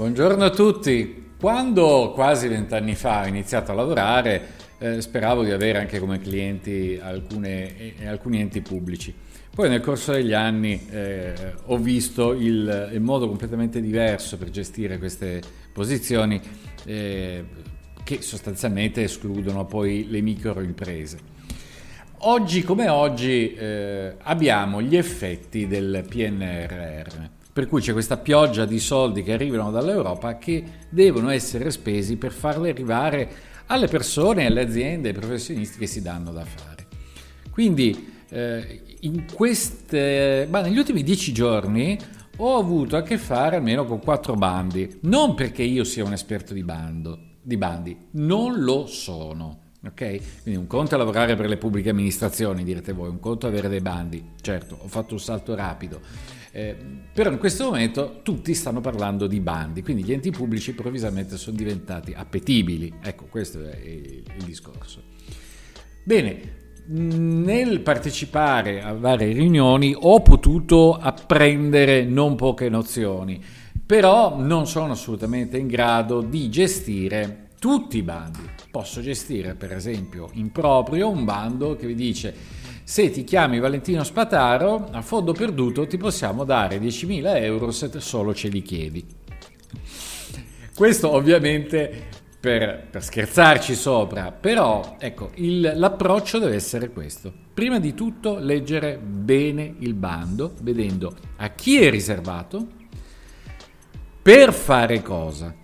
Buongiorno a tutti. Quando quasi vent'anni fa ho iniziato a lavorare, eh, speravo di avere anche come clienti alcune, eh, alcuni enti pubblici. Poi nel corso degli anni eh, ho visto il, il, modo completamente diverso per gestire queste posizioni eh, che sostanzialmente escludono poi le microimprese. Oggi come oggi eh, abbiamo gli effetti del PNRR. Per cui c'è questa pioggia di soldi che arrivano dall'Europa che devono essere spesi per farli arrivare alle persone, alle aziende, ai professionisti che si danno da fare. Quindi eh, queste, negli ultimi dieci giorni ho avuto a che fare almeno con quattro bandi, non perché io sia un esperto di, bando, di bandi, non lo sono. Ok? Quindi un conto è lavorare per le pubbliche amministrazioni, direte voi, un conto è avere dei bandi. Certo, ho fatto un salto rapido. Eh, però in questo momento tutti stanno parlando di bandi, quindi gli enti pubblici improvvisamente sono diventati appetibili. Ecco, questo è il, il discorso. Bene, nel partecipare a varie riunioni ho potuto apprendere non poche nozioni, però non sono assolutamente in grado di gestire tutti i bandi. Posso gestire per esempio in proprio un bando che vi dice se ti chiami Valentino Spataro, a fondo perduto ti possiamo dare 10.000 euro se solo ce li chiedi. Questo ovviamente per, per scherzarci sopra, però ecco, il, l'approccio deve essere questo. Prima di tutto leggere bene il bando, vedendo a chi è riservato, per fare cosa.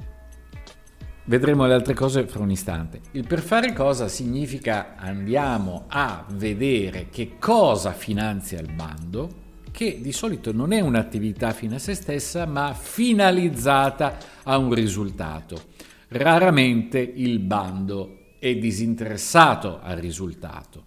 Vedremo le altre cose fra un istante. Il per fare cosa significa andiamo a vedere che cosa finanzia il bando, che di solito non è un'attività fine a se stessa, ma finalizzata a un risultato. Raramente il bando è disinteressato al risultato.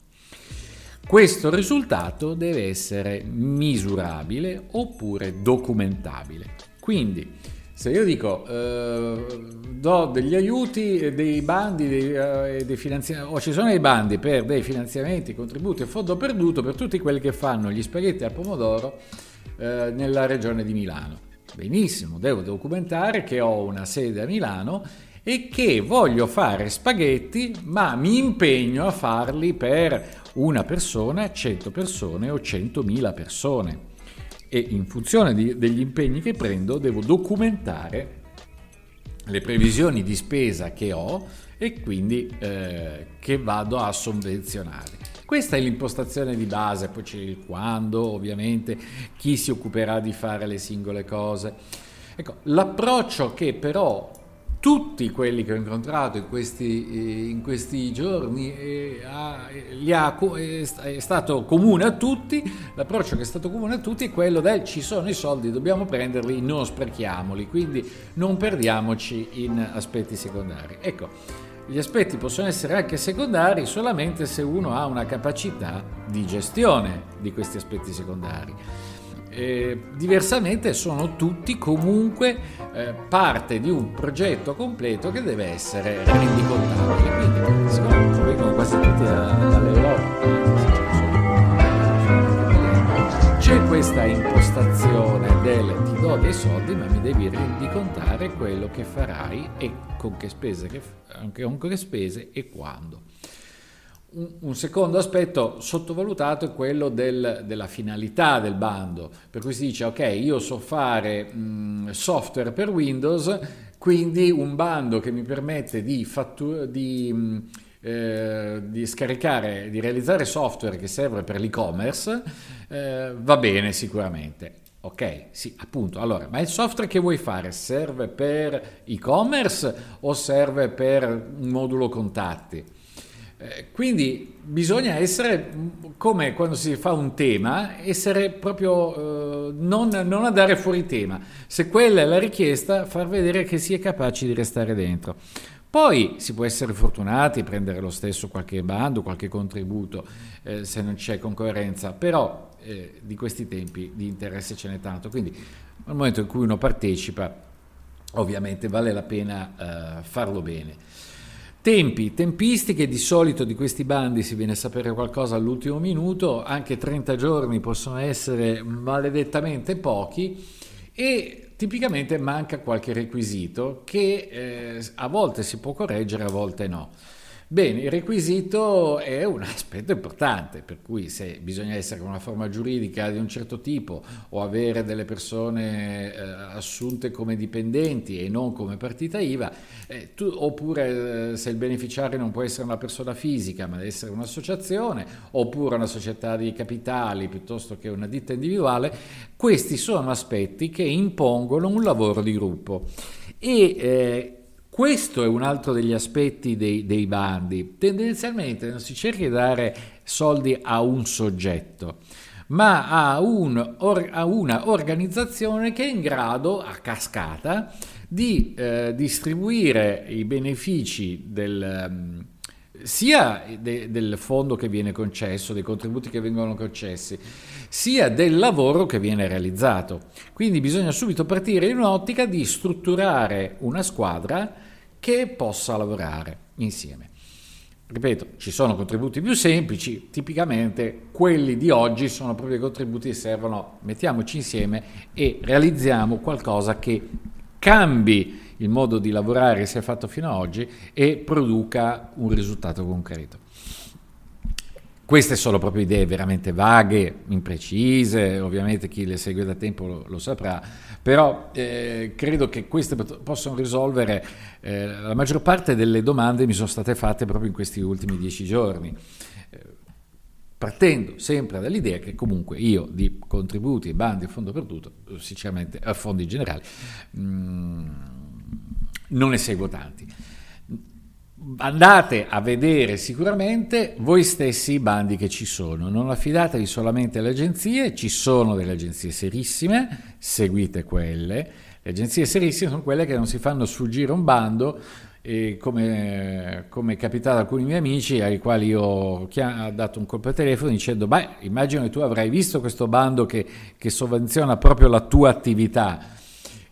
Questo risultato deve essere misurabile oppure documentabile. Quindi, se io dico eh, do degli aiuti, dei bandi, dei, eh, dei finanziamenti, o ci sono dei bandi per dei finanziamenti, contributi e fondo perduto per tutti quelli che fanno gli spaghetti al pomodoro eh, nella regione di Milano. Benissimo, devo documentare che ho una sede a Milano e che voglio fare spaghetti, ma mi impegno a farli per una persona, 100 persone o 100.000 persone e in funzione di, degli impegni che prendo devo documentare le previsioni di spesa che ho e quindi eh, che vado a sovvenzionare. Questa è l'impostazione di base, poi c'è il quando, ovviamente, chi si occuperà di fare le singole cose. Ecco, l'approccio che però tutti quelli che ho incontrato in questi, eh, in questi giorni eh, ha, è stato comune a tutti, l'approccio che è stato comune a tutti è quello del ci sono i soldi, dobbiamo prenderli, non sprechiamoli, quindi non perdiamoci in aspetti secondari. Ecco, gli aspetti possono essere anche secondari solamente se uno ha una capacità di gestione di questi aspetti secondari. Eh, diversamente sono tutti comunque eh, parte di un progetto completo che deve essere rendicontabile. Quindi, secondo me, provengono quasi tutti da, dall'Europa. C'è questa impostazione del ti do dei soldi ma mi devi rendicontare quello che farai e con che spese, che, con che spese e quando. Un, secondo aspetto sottovalutato è quello del, della finalità del bando, per cui si dice ok io so fare mh, software per Windows, quindi un bando che mi permette di, fattu- di mh, eh, di scaricare, di realizzare software che serve per l'e-commerce, eh, va bene sicuramente. Ok, sì, appunto. Allora, ma il software che vuoi fare serve per e-commerce o serve per un modulo contatti? Eh, quindi bisogna essere come quando si fa un tema, essere proprio eh, non, non andare fuori tema. Se quella è la richiesta, far vedere che si è capaci di restare dentro. Poi si può essere fortunati, prendere lo stesso qualche bando, qualche contributo eh, se non c'è concorrenza, però eh, di questi tempi di interesse ce n'è tanto, quindi nel momento in cui uno partecipa ovviamente vale la pena eh, farlo bene. Tempi, tempistiche, di solito di questi bandi si viene a sapere qualcosa all'ultimo minuto, anche 30 giorni possono essere maledettamente pochi e tipicamente manca qualche requisito che eh, a volte si può correggere, a volte no. Bene, il requisito è un aspetto importante, per cui se bisogna essere una forma giuridica di un certo tipo o avere delle persone eh, assunte come dipendenti e non come partita IVA, eh, tu, oppure eh, se il beneficiario non può essere una persona fisica ma deve essere un'associazione, oppure una società di capitali piuttosto che una ditta individuale, questi sono aspetti che impongono un lavoro di gruppo. E eh, questo è un altro degli aspetti dei, dei bandi. Tendenzialmente non si cerca di dare soldi a un soggetto, ma a, un, a, una organizzazione che è in grado, a cascata, di eh, distribuire i benefici del, sia de, del fondo che viene concesso, dei contributi che vengono concessi, sia del lavoro che viene realizzato. Quindi bisogna subito partire in un'ottica di strutturare una squadra che possa lavorare insieme. Ripeto, ci sono contributi più semplici, tipicamente quelli di oggi sono proprio i contributi che servono, mettiamoci insieme e realizziamo qualcosa che cambi il modo di lavorare si è fatto fino ad oggi e produca un risultato concreto. Queste sono proprio idee veramente vaghe, imprecise, ovviamente chi le segue da tempo lo, lo saprà, però eh, credo che queste possano risolvere eh, la maggior parte delle domande che mi sono state fatte proprio in questi ultimi dieci giorni. Eh, partendo sempre dall'idea che comunque io di contributi, bandi fondo perduto, sinceramente a fondi generali, mh, mm, non ne seguo tanti. Andate a vedere sicuramente voi stessi i bandi che ci sono, non affidatevi solamente alle agenzie, ci sono delle agenzie serissime, seguite quelle, le agenzie serissime sono quelle che non si fanno sfuggire un bando e come, come è capitato ad alcuni miei amici ai quali io ho dato un colpo al telefono dicendo beh immagino che tu avrai visto questo bando che, che sovvenziona proprio la tua attività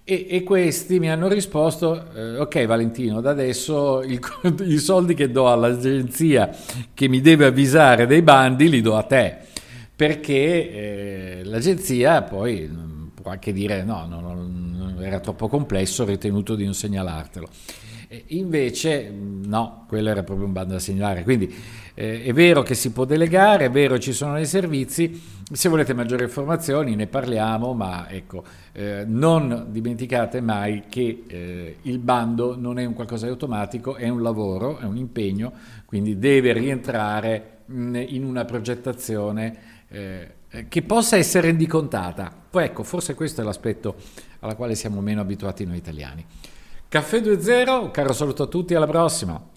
e, e, questi mi hanno risposto, eh, ok Valentino, da adesso il, i soldi che do all'agenzia che mi deve avvisare dei bandi li do a te, perché eh, l'agenzia poi mm, può anche dire no, no, no, era troppo complesso, ho ritenuto di non segnalartelo. Invece mm, no, quello era proprio un bando da segnalare. Quindi eh, è vero che si può delegare, è vero ci sono dei servizi, se volete maggiori informazioni ne parliamo, ma ecco, eh, non dimenticate mai che eh, il bando non è un qualcosa di automatico, è un lavoro, è un impegno, quindi deve rientrare mh, in una progettazione eh, che possa essere rendicontata. Poi ecco, forse questo è l'aspetto alla quale siamo meno abituati noi italiani. Caffè 2.0, caro saluto a tutti, alla prossima!